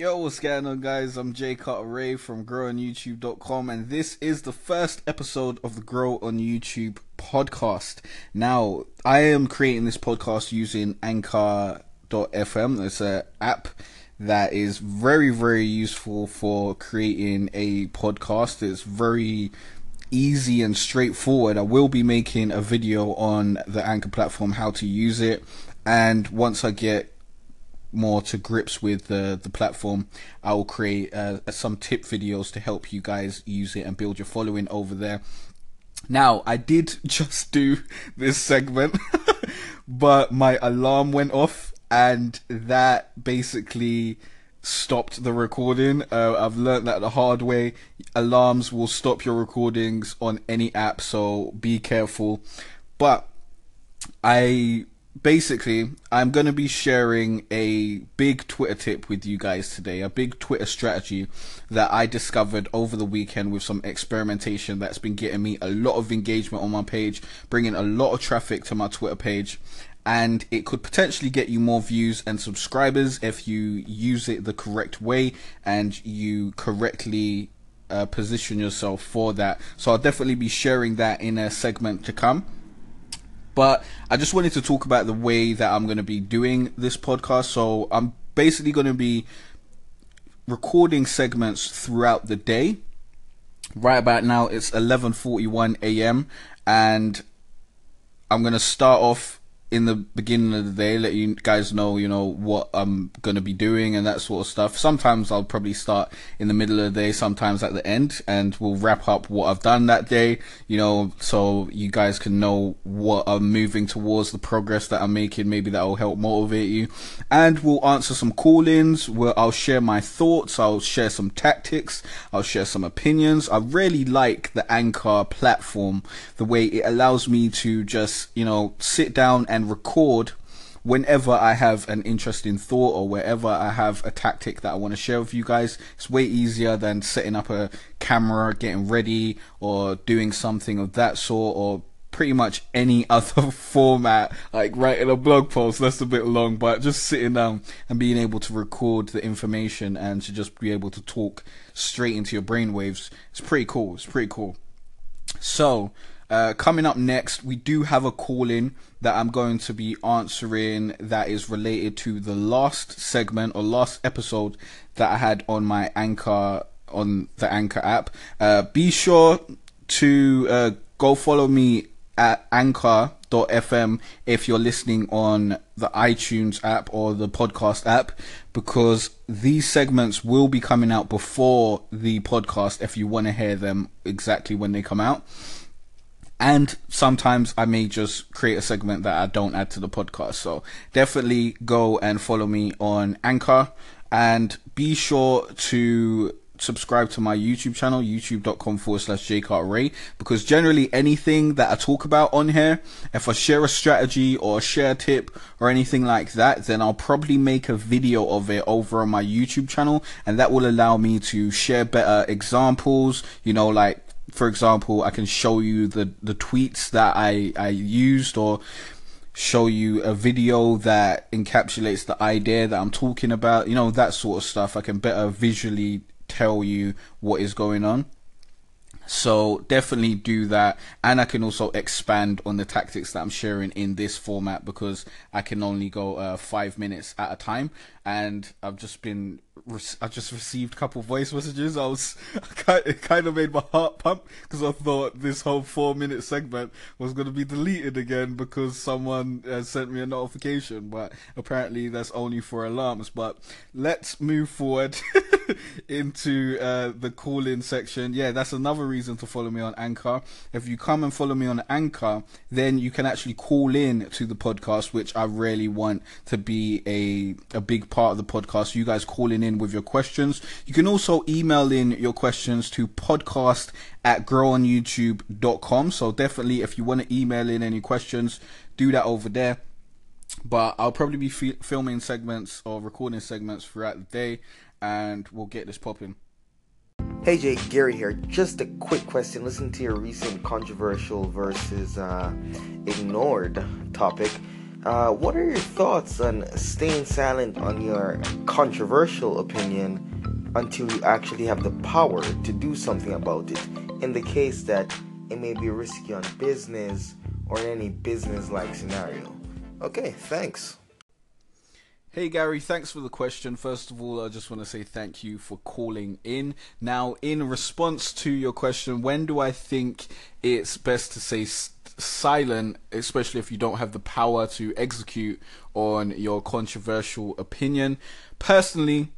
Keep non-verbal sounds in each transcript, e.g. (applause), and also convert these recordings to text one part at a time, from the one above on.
Yo, what's going on, guys? I'm Jay Carter Ray from GrowOnYouTube.com, and this is the first episode of the Grow on YouTube podcast. Now, I am creating this podcast using Anchor.fm. It's an app that is very, very useful for creating a podcast. It's very easy and straightforward. I will be making a video on the Anchor platform, how to use it, and once I get more to grips with the the platform, I will create uh, some tip videos to help you guys use it and build your following over there. Now, I did (laughs) just do this segment, (laughs) but my alarm went off, and that basically stopped the recording. Uh, I've learned that the hard way. Alarms will stop your recordings on any app, so be careful. But I basically, I'm going to be sharing a big Twitter tip with you guys today, a big Twitter strategy that I discovered over the weekend with some experimentation that's been getting me a lot of engagement on my page, bringing a lot of traffic to my Twitter page. And it could potentially get you more views and subscribers if you use it the correct way and you correctly uh, position yourself for that. So I'll definitely be sharing that in a segment to come. But I just wanted to talk about the way that I'm going to be doing this podcast. So I'm basically going to be recording segments throughout the day. Right about now it's 11:41 a.m. and I'm going to start off in the beginning of the day, let you guys know, you know, what I'm gonna be doing and that sort of stuff. Sometimes I'll probably start in the middle of the day, sometimes at the end, and we'll wrap up what I've done that day, you know, so you guys can know what I'm moving towards, the progress that I'm making. Maybe that will help motivate you. And we'll answer some call-ins. Where I'll share my thoughts. I'll share some tactics. I'll share some opinions. I really like the Anchor platform, the way it allows me to just, you know, sit down and and record whenever I have an interesting thought or wherever I have a tactic that I want to share with you guys. It's way easier than setting up a camera, getting ready, or doing something of that sort, or pretty much any (laughs) other format, like writing a blog post. That's a bit long, but just sitting down and being able to record the information and to just be able to talk straight into your brainwaves. It's pretty cool. It's pretty cool. So, uh, coming up next, we do have a call in that I'm going to be answering that is related to the last segment or last episode that I had on my Anchor on the Anchor app. Uh, be sure to uh, go follow me at anchor.fm if you're listening on the iTunes app or the podcast app because these segments will be coming out before the podcast if you want to hear them exactly when they come out. And sometimes I may just create a segment that I don't add to the podcast. So definitely go and follow me on Anchor and be sure to subscribe to my YouTube channel, youtube.com forward slash jcarterray, because generally anything that I talk about on here, if I share a strategy or share tip or anything like that, then I'll probably make a video of it over on my YouTube channel, and that will allow me to share better examples, you know, like for example, I can show you the the tweets that I I used or show you a video that encapsulates the idea that I'm talking about, you know, that sort of stuff. I can better visually tell you what is going on. So definitely do that. And I can also expand on the tactics that I'm sharing in this format because I can only go uh, five minutes at a time. And I've just been I just received a couple voice messages. I was, (laughs) it kind of made my heart pump because I thought this whole four minute segment was going to be deleted again because someone uh, sent me a notification. But apparently that's only for alarms. But let's move forward (laughs) into uh, the call in section. Yeah, that's another reason to follow me on Anchor. If you come and follow me on Anchor, then you can actually call in to the podcast, which I really want to be a, a big part of the podcast. You guys calling in with your questions. You can also email in your questions to podcast at growonyoutube.com. So definitely, if you want to email in any questions, do that over there. But I'll probably be filming segments or recording segments throughout the day, and we'll get this popping. Hey Jay, Gary here. Just a quick question. Listen to your recent controversial versus uh, ignored topic. Uh, what are your thoughts on staying silent on your controversial opinion until you actually have the power to do something about it in the case that it may be risky on business or any business like scenario? Okay, thanks. Hey Gary, thanks for the question. First of all, I just want to say thank you for calling in. Now, in response to your question, when do I think it's best to say silent, especially if you don't have the power to execute on your controversial opinion? Personally,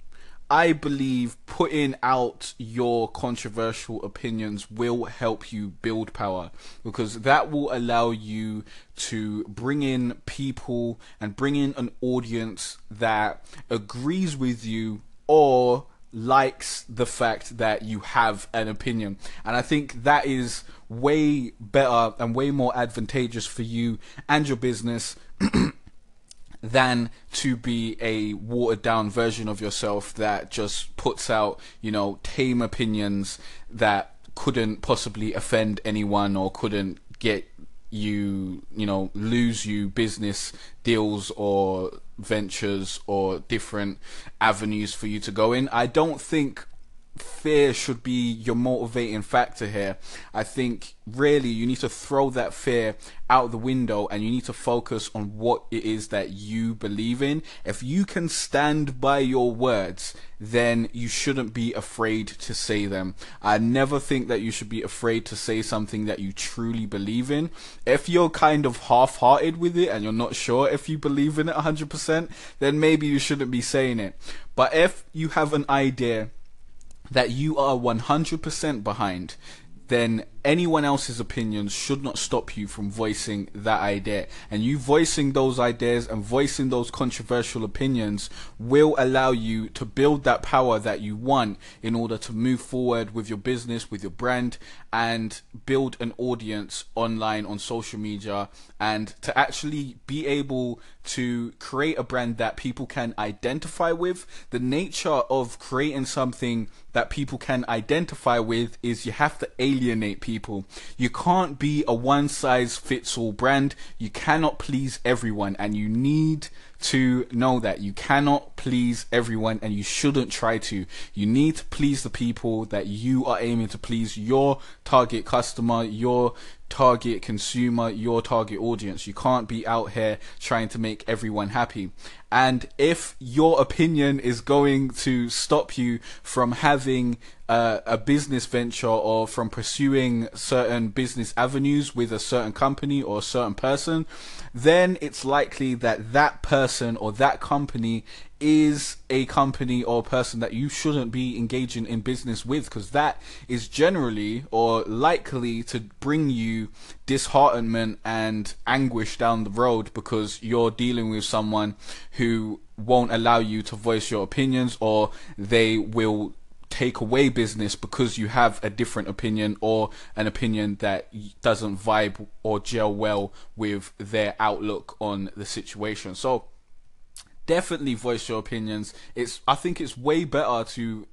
I believe putting out your controversial opinions will help you build power because that will allow you to bring in people and bring in an audience that agrees with you or likes the fact that you have an opinion. And I think that is way better and way more advantageous for you and your business (clears throat) than to be a watered down version of yourself that just puts out, you know, tame opinions that couldn't possibly offend anyone or couldn't get you, you know, lose you business deals or ventures or different avenues for you to go in. I don't think fear should be your motivating factor here. I think really you need to throw that fear out the window and you need to focus on what it is that you believe in. If you can stand by your words, then you shouldn't be afraid to say them. I never think that you should be afraid to say something that you truly believe in. If you're kind of half hearted with it and you're not sure if you believe in it 100%, then maybe you shouldn't be saying it. But if you have an idea that you are 100% behind, then anyone else's opinions should not stop you from voicing that idea. And you voicing those ideas and voicing those controversial opinions will allow you to build that power that you want in order to move forward with your business, with your brand, and build an audience online on social media and to actually be able to create a brand that people can identify with. The nature of creating something that people can identify with is you have to alienate people. You can't be a one size fits all brand. You cannot please everyone and you need to know that you cannot please everyone and you shouldn't try to. You need to please the people that you are aiming to please your target customer, your target consumer, your target audience. You can't be out here trying to make everyone happy. And if your opinion is going to stop you from having uh, a business venture or from pursuing certain business avenues with a certain company or a certain person, then it's likely that that person or that company is a company or person that you shouldn't be engaging in business with because that is generally or likely to bring you disheartenment and anguish down the road because you're dealing with someone who won't allow you to voice your opinions or they will take away business because you have a different opinion or an opinion that doesn't vibe or gel well with their outlook on the situation. So definitely voice your opinions. It's I think it's way better to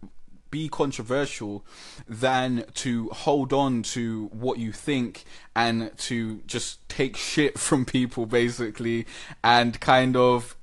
be controversial than to hold on to what you think and to just take shit (laughs) from people basically and kind of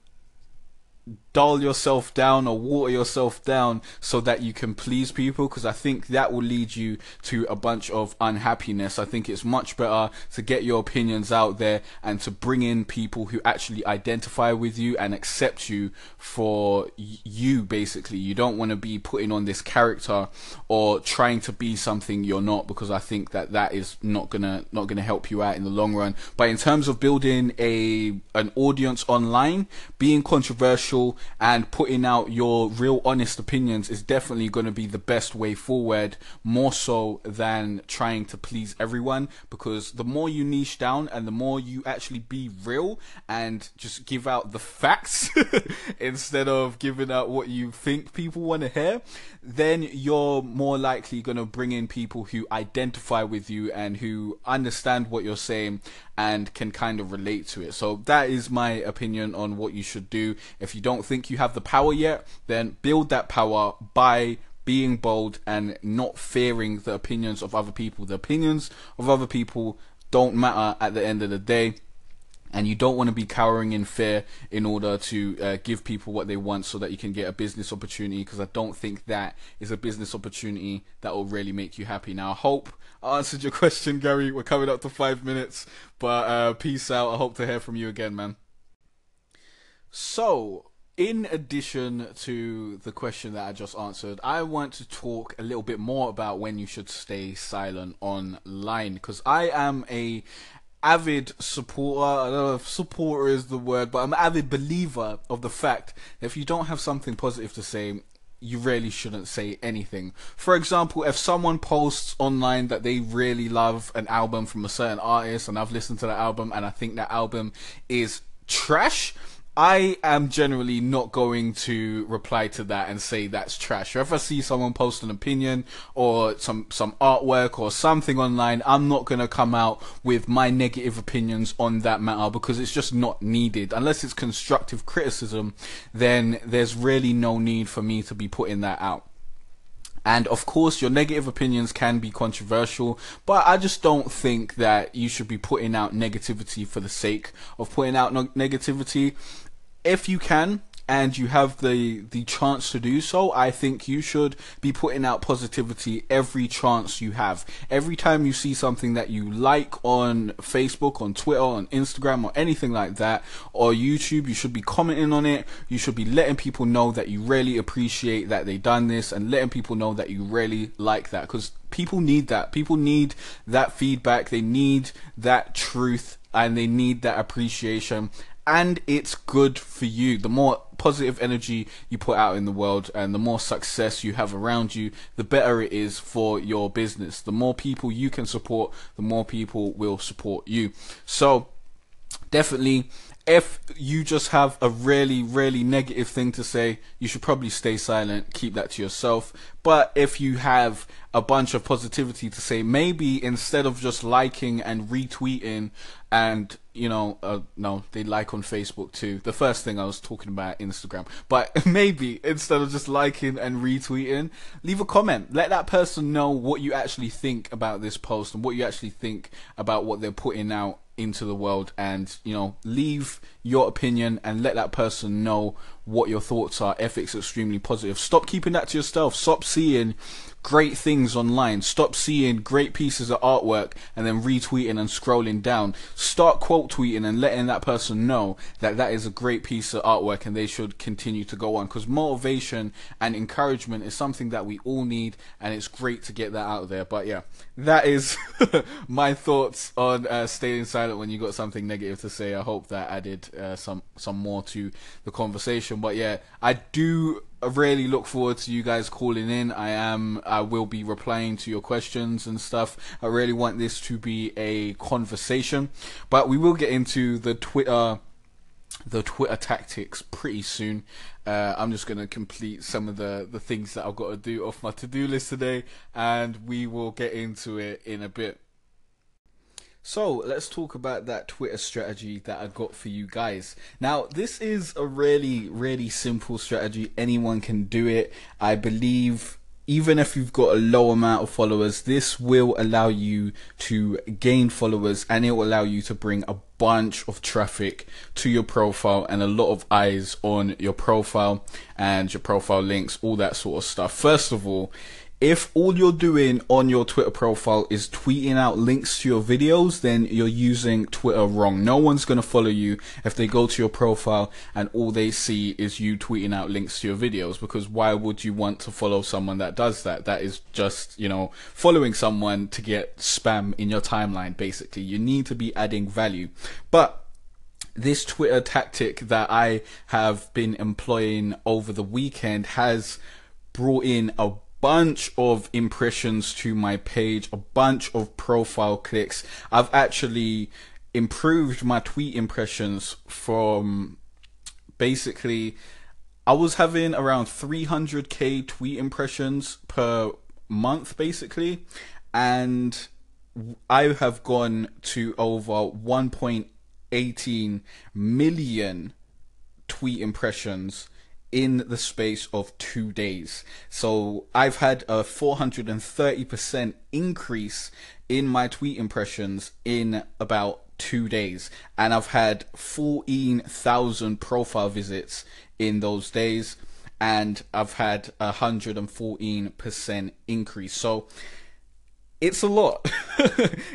dull yourself down or water yourself down so that you can please people because I think that will lead you to a bunch of unhappiness. I think it's much better to get your opinions out there and to bring in people who actually identify with you and accept you for you basically. You don't want to be putting on this character or trying to be something you're not because I think that that is not going to not going to help you out in the long run. But in terms of building a an audience online, being controversial and putting out your real honest opinions is definitely going to be the best way forward more so than trying to please everyone because the more you niche down and the more you actually be real and just give out the facts (laughs) instead of giving out what you think people want to hear then you're more likely going to bring in people who identify with you and who understand what you're saying and can kind of relate to it. So that is my opinion on what you should do. If you don't think you have the power yet, then build that power by being bold and not fearing the opinions of other people. The opinions of other people don't matter at the end of the day and you don't want to be cowering in fear in order to uh, give people what they want so that you can get a business opportunity because I don't think that is a business opportunity that will really make you happy. Now, I hope I answered your (laughs) question, Gary. We're coming up to five minutes, but uh, peace out. I hope to hear from you again, man. So, in addition to the question that I just answered, I want to talk a little bit more about when you should stay silent online because I am a avid supporter. I don't know if supporter is the word, but I'm an avid believer of the fact that if you don't have something positive to say, you really shouldn't say anything. For example, if someone posts online that they really love an album from a certain artist and I've listened to that album and I think that album is trash, I am generally not going to reply to that and say that's trash. If I see someone post an opinion or some some artwork or something online, I'm not going to come out with my negative opinions on that matter because it's just not needed. Unless it's constructive criticism, then there's really no need for me to be putting that out. And of course, your negative opinions can be controversial, but I just don't think that you should be putting out negativity for the sake of putting out no- negativity if you can and you have the the chance to do so, I think you should be putting out positivity every chance you have. Every time you see something that you like on Facebook, on Twitter, on Instagram, or anything like that, or YouTube, you should be commenting on it. You should be letting people know that you really appreciate that they've done this, and letting people know that you really like that because people need that. People need that feedback. They need that truth and they need that appreciation and it's good for you. The more positive energy you put out in the world and the more success you have around you, the better it is for your business. The more people you can support, the more people will support you. So, definitely if you just have a really, really negative thing to say, you should probably stay silent, keep that to yourself. But if you have a bunch of positivity to say, maybe instead of just liking and retweeting and, you know, uh, no, they like on Facebook too. The first thing I was talking about Instagram. But (laughs) maybe instead of just liking and retweeting, leave a comment. Let that person know what you actually think about this post and what you actually think about what they're putting out into the world and you know leave your opinion and let that person know what your thoughts are. It's extremely positive stop keeping that to yourself. Stop seeing great things online. Stop seeing great pieces of artwork and then retweeting and scrolling down. Start quote tweeting and letting that person know that that is a great piece of artwork and they should continue to go on because motivation and encouragement is something that we all need and it's great to get that out there. But yeah, that is (laughs) my thoughts on uh, staying silent when you got something negative to say. I hope that added uh, some some more to the conversation. But yeah, I do I really look forward to you guys calling in. I am, I will be replying to your questions and stuff. I really want this to be a conversation, but we will get into the Twitter, the Twitter tactics pretty soon. Uh, I'm just gonna complete some of the the things that I've got to do off my to do list today, and we will get into it in a bit. So let's talk about that Twitter strategy that I got for you guys. Now, this is a really, really simple strategy. Anyone can do it. I believe even if you've got a low amount of followers, this will allow you to gain followers and it will allow you to bring a bunch of traffic to your profile and a lot of eyes on your profile and your profile links, all that sort of stuff. First of all, if all you're doing on your Twitter profile is tweeting out links to your videos, then you're using Twitter wrong. No one's going to follow you if they go to your profile and all they see is you tweeting out links to your videos because why would you want to follow someone that does that? That is just, you know, following someone to get spam in your timeline basically. You need to be adding value. But this Twitter tactic that I have been employing over the weekend has brought in a bunch of impressions to my page, a bunch of profile clicks. I've actually improved my tweet impressions from basically I was having around 300k tweet impressions per month basically and I have gone to over 1.18 million tweet impressions in the space of two days. So I've had a 430% increase in my tweet impressions in about two days, and I've had fourteen thousand profile visits in those days, and I've had a hundred and fourteen percent increase. So it's a lot. (laughs)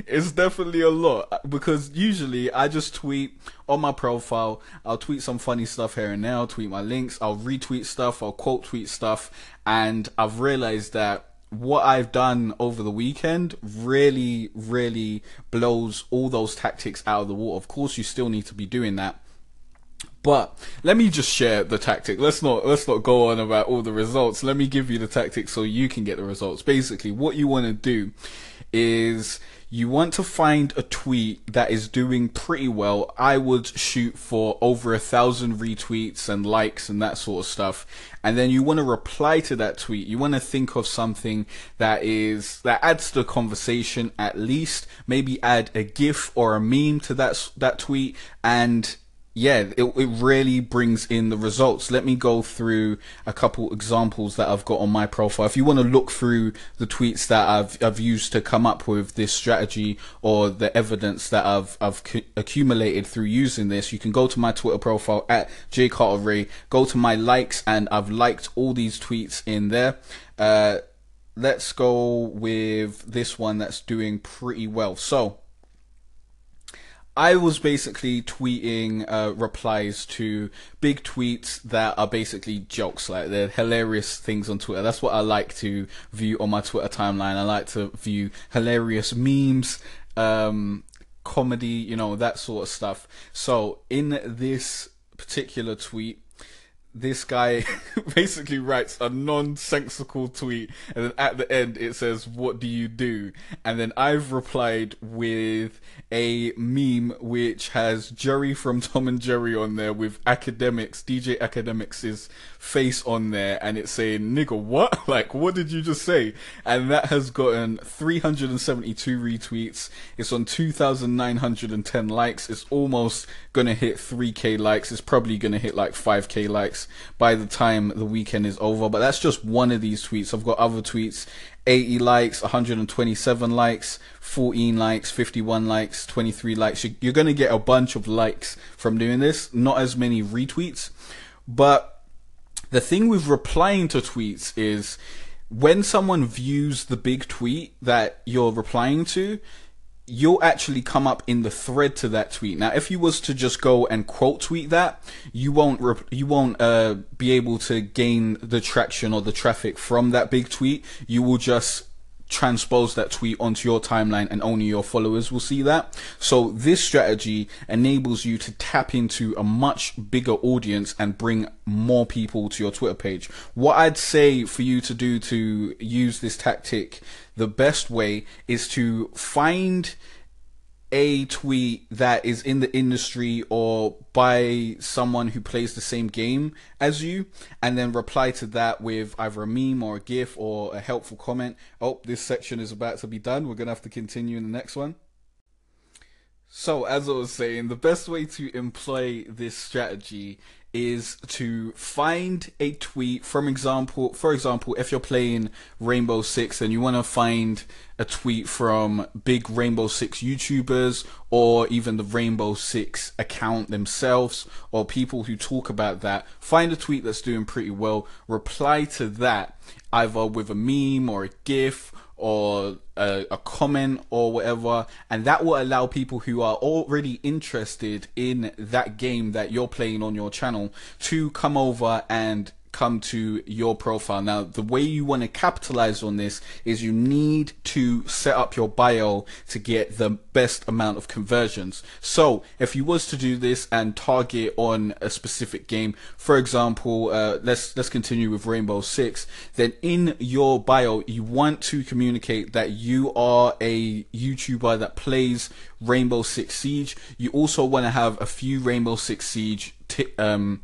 it's definitely a lot because usually I just tweet on my profile. I'll tweet some funny stuff here and there. I'll tweet my links. I'll retweet stuff. I'll quote tweet stuff. And I've realized that what I've done over the weekend really, really blows all those tactics out of the water. Of course, you still need to be doing that. But let me just share the tactic. Let's not let's not go on about all the results. Let me give you the tactic so you can get the results. Basically, what you want to do is you want to find a tweet that is doing pretty well. I would shoot for over a thousand retweets and likes and that sort of stuff. And then you want to reply to that tweet. You want to think of something that is, that adds to the conversation at least. Maybe add a GIF or a meme to that, that tweet and yeah, it, it really brings in the results. Let me go through a couple examples that I've got on my profile. If you want to look through the tweets that I've, I've used to come up with this strategy or the evidence that I've, I've accumulated through using this, you can go to my Twitter profile at jcarterray, go to my likes and I've liked all these tweets in there. Uh, let's go with this one that's doing pretty well. So, I was basically tweeting uh, replies to big tweets that are basically jokes, like they're hilarious things on Twitter. That's what I like to view on my Twitter timeline. I like to view hilarious memes, um, comedy, you know, that sort of stuff. So in this particular tweet, this guy (laughs) basically writes a nonsensical tweet and then at the end it says what do you do? And then i've replied with a meme which has jerry from (laughs) tom and jerry on there with Akademiks dj Akademiks' face on there and it's saying nigga what? (laughs) Like what did you just say? And that has gotten 372 retweets. It's on 2910 likes. It's almost gonna hit 3k likes. It's probably gonna hit like 5k likes by the time the weekend is over. But that's just one of these tweets. I've got other tweets 80 likes, 127 likes, 14 likes, 51 likes, 23 likes. You're going to get a bunch of likes from doing this, not as many retweets. But the thing with replying to tweets is when someone views the big tweet that you're replying to, you'll actually come up in the thread to that tweet. Now, if you was to just go and quote tweet that, you won't you won't uh, be able to gain the traction or the traffic from that big tweet. You will just transpose that tweet onto your timeline and only your followers will see that. So this strategy enables you to tap into a much bigger audience and bring more people to your Twitter page. What I'd say for you to do to use this tactic the best way is to find a tweet that is in the industry or by someone who plays the same game as you and then reply to that with either a meme or a gif or a helpful comment. Oh this section is about to be done. We're gonna have to continue in the next one. So as i was saying the best way to employ this strategy is to find a tweet from example for example if you're playing rainbow six and you want to find a tweet from big rainbow six youtubers or even the rainbow six account themselves or people who talk about that find a tweet that's doing pretty well reply to that either with a meme or a gif or a, a, comment or whatever, and that will allow people who are already interested in that game that you're playing on your channel to come over and come to your profile. Now, the way you want to capitalize on this is you need to set up your bio to get the best amount of conversions. So, if you was to do this and target on a specific game, for example, uh, let's let's continue with Rainbow Six, then in your bio you want to communicate that you are a YouTuber that plays Rainbow Six Siege. You also want to have a few Rainbow Six Siege um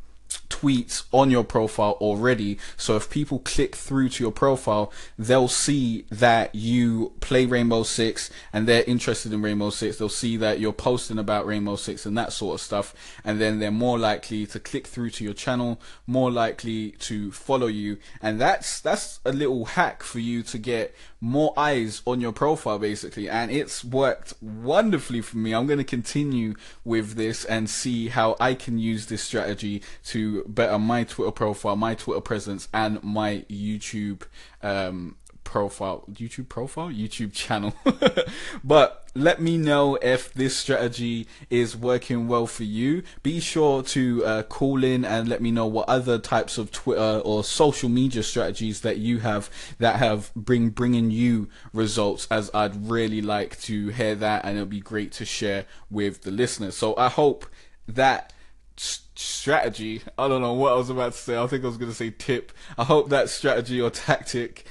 tweets on your profile already. So if people click through to your profile, they'll see that you play Rainbow Six and they're interested in Rainbow Six. They'll see that you're posting about Rainbow Six and that sort of stuff. And then they're more likely to click through to your channel, more likely to follow you. And that's, that's a little hack for you to get more eyes on your profile basically. And it's worked wonderfully for me. I'm going to continue with this and see how I can use this strategy to better my Twitter profile, my Twitter presence, and my YouTube um, profile, YouTube profile, YouTube channel. (laughs) but let me know if this strategy is working well for you. Be sure to uh, call in and let me know what other types of Twitter or social media strategies that you have that have bring bringing you results. As I'd really like to hear that, and it'll be great to share with the listeners. So I hope that strategy. I don't know what I was about to say. I think I was going to say tip. I hope that strategy or tactic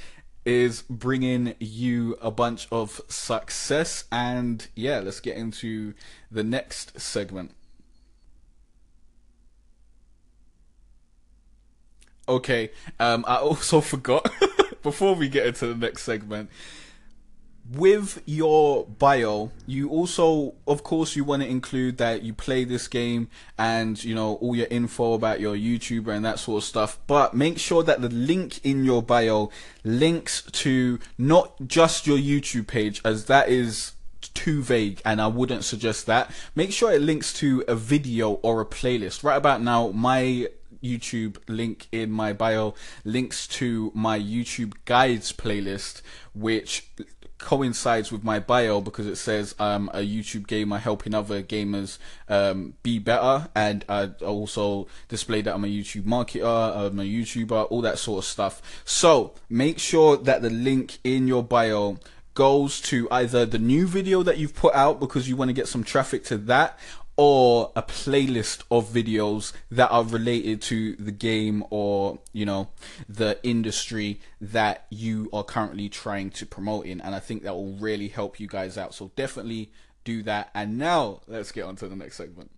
is bringing you a bunch of success. And yeah, let's get into the next segment. Okay, um, I also (laughs) forgot before we get into the next segment with your bio, you also, of course, you want to include that you play this game and, you know, all your info about your YouTuber and that sort of stuff. But make sure that the link in your bio links to not just your YouTube page, as that is too vague and I wouldn't suggest that. Make sure it links to a video or a playlist. Right about now, my YouTube link in my bio links to my YouTube guides playlist, which coincides with my bio because it says I'm a YouTube gamer helping other gamers um, be better, and I also display that I'm a YouTube marketer, I'm a YouTuber, all that sort of stuff. So make sure that the link in your bio goes to either the new video that you've put out because you want to get some traffic to that or a playlist of videos that are related to the game or you know the industry that you are currently trying to promote in. And i think that will really help you guys out. So definitely do that. And now let's get on to the next segment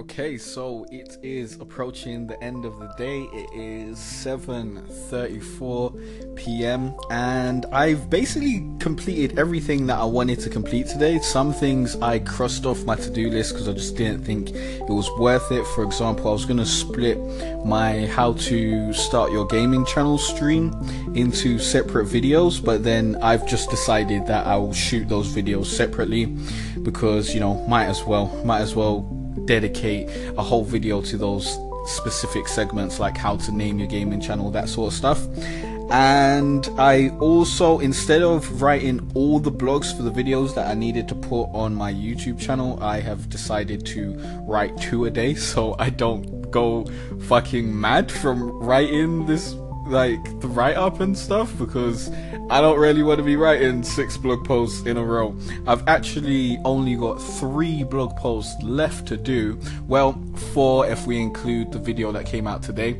Okay, so it is approaching the end of the day. It is 7:34 p.m. and I've basically completed everything that I wanted to complete today. Some things I crossed off my to-do list because I just didn't think it was worth it. For example, I was going to split my how to start your gaming channel stream into separate videos, but then I've just decided that I will shoot those videos separately because, you know, might as well might as well dedicate a whole video to those specific segments like how to name your gaming channel, that sort of stuff. And I also, instead of writing all the blogs for the videos that I needed to put on my YouTube channel, I have decided to write two a day (laughs) so I don't go fucking mad from writing this like the write up and stuff because I don't really want to be writing six blog posts in a row. I've actually only got three blog posts left to do. Well, four if we include the video that came out today.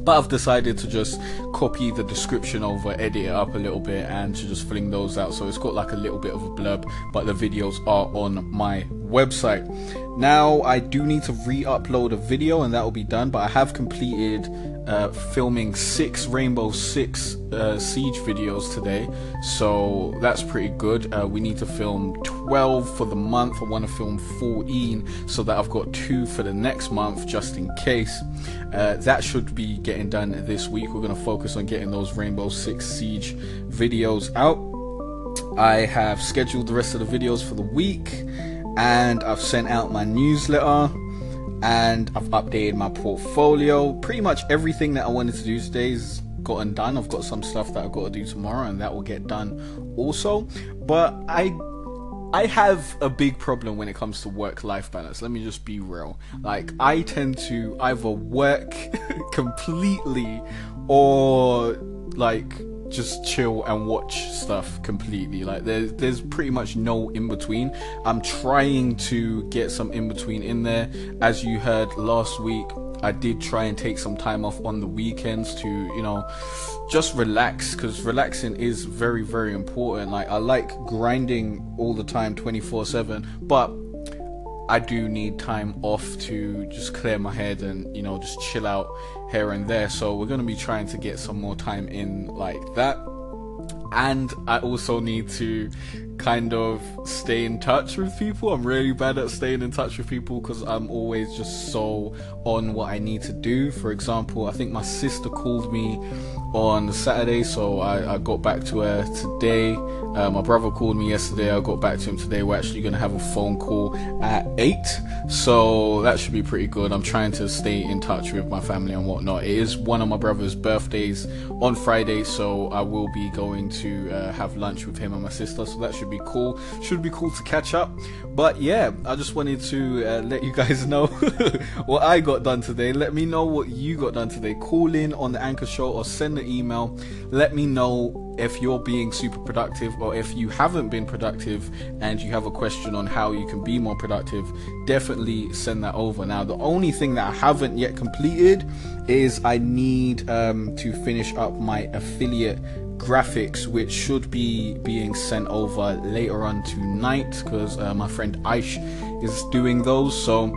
But I've decided to just copy the description over, edit it up a little bit, and to just fling those out. So it's got like a little bit of a blurb, but the videos are on my website. Now I do need to re-upload a video, and that will be done. But I have completed uh, filming six Rainbow Six uh, Siege videos today, so that's pretty good. Uh, we need to film 12 for the month. I want to film 14 so that I've got two for the next month just in case. Uh, that should be getting done this week. We're going to focus on getting those Rainbow Six Siege videos out. I have scheduled the rest of the videos for the week and I've sent out my newsletter and I've updated my portfolio. Pretty much everything that I wanted to do today is gotten done. I've got some stuff that I've got to do tomorrow, and that will get done also. But I I have a big problem when it comes to work life balance. Let me just be real. Like, I tend to either work (laughs) completely or, like, just chill and watch stuff completely. Like there's there's pretty much no in between. I'm trying to get some in between in there. As you heard last week, I did try and take some time off on the weekends to, you know, just relax because relaxing is very very important. Like I like grinding all the time 24/7, but I do need time off to just clear my head and you know just chill out here and there. So we're gonna be trying to get some more time in like that. And I also need to kind of stay in touch with people. I'm really bad at staying in touch with people because I'm always just so on what I need to do. For example, I think my sister called me on Saturday, so I, I got back to her today. Uh, my brother called me yesterday. I got back to him today. We're actually going to have a phone call at 8, so that should be pretty good. I'm trying to stay in touch with my family and whatnot. It is one of my brother's birthdays on Friday, so I will be going to uh, have lunch with him and my sister, so that should be cool. Should be cool to catch up. But yeah, I just wanted to uh, let you guys (laughs) know what I got done today. Let me know what you got done today. Call in on the Anchor Show or send an email. Let me know if you're being super productive or if you haven't been productive and you have a question on how you can be more productive, definitely send that over. Now, the only thing that I haven't yet completed is I need um, to finish up my affiliate graphics which should be being sent over later on tonight because uh, my friend Aish is doing those so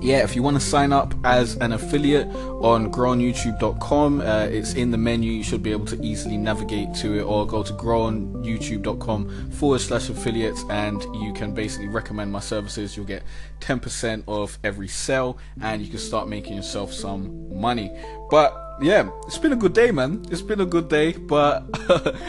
yeah, if you want to sign up as an affiliate on growonyoutube.com, uh, it's in the menu. You should be able to easily navigate to it or go to growonyoutube.com forward slash affiliates and you can basically recommend my services. You'll get 10% of every sale and you can start making yourself some money. But yeah, it's been a good day, man. It's been a good day, but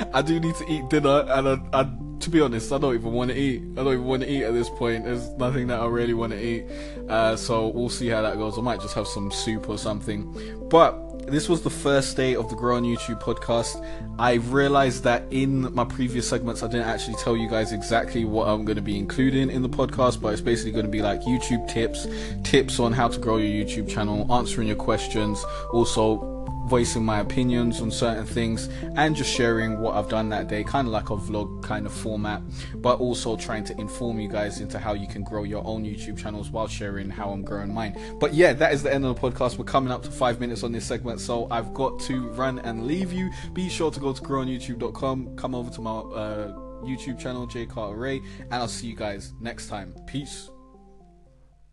(laughs) I do need to eat dinner and I, I to be honest, I don't even want to eat. I don't even want to eat at this point. There's nothing that I really want to eat. Uh, so we'll see how that goes. I might just have some soup or something. But this was the first day of the Grow on YouTube podcast. I realized that in my previous segments, I didn't actually tell you guys exactly what I'm going to be including in the podcast, but it's basically going to be like YouTube tips, tips on how to grow your YouTube channel, answering your questions, also voicing my opinions on certain things and just sharing what I've done that day, kind of like a vlog kind of format, but also trying to inform you guys into how you can grow your own YouTube channels while sharing how I'm growing mine. But yeah, that is the end of the podcast. We're coming up to five minutes on this segment, so I've got to run and leave you. Be sure to go to growonyoutube.com, come over to my uh, YouTube channel, J Carter Ray, and I'll see you guys next time. Peace.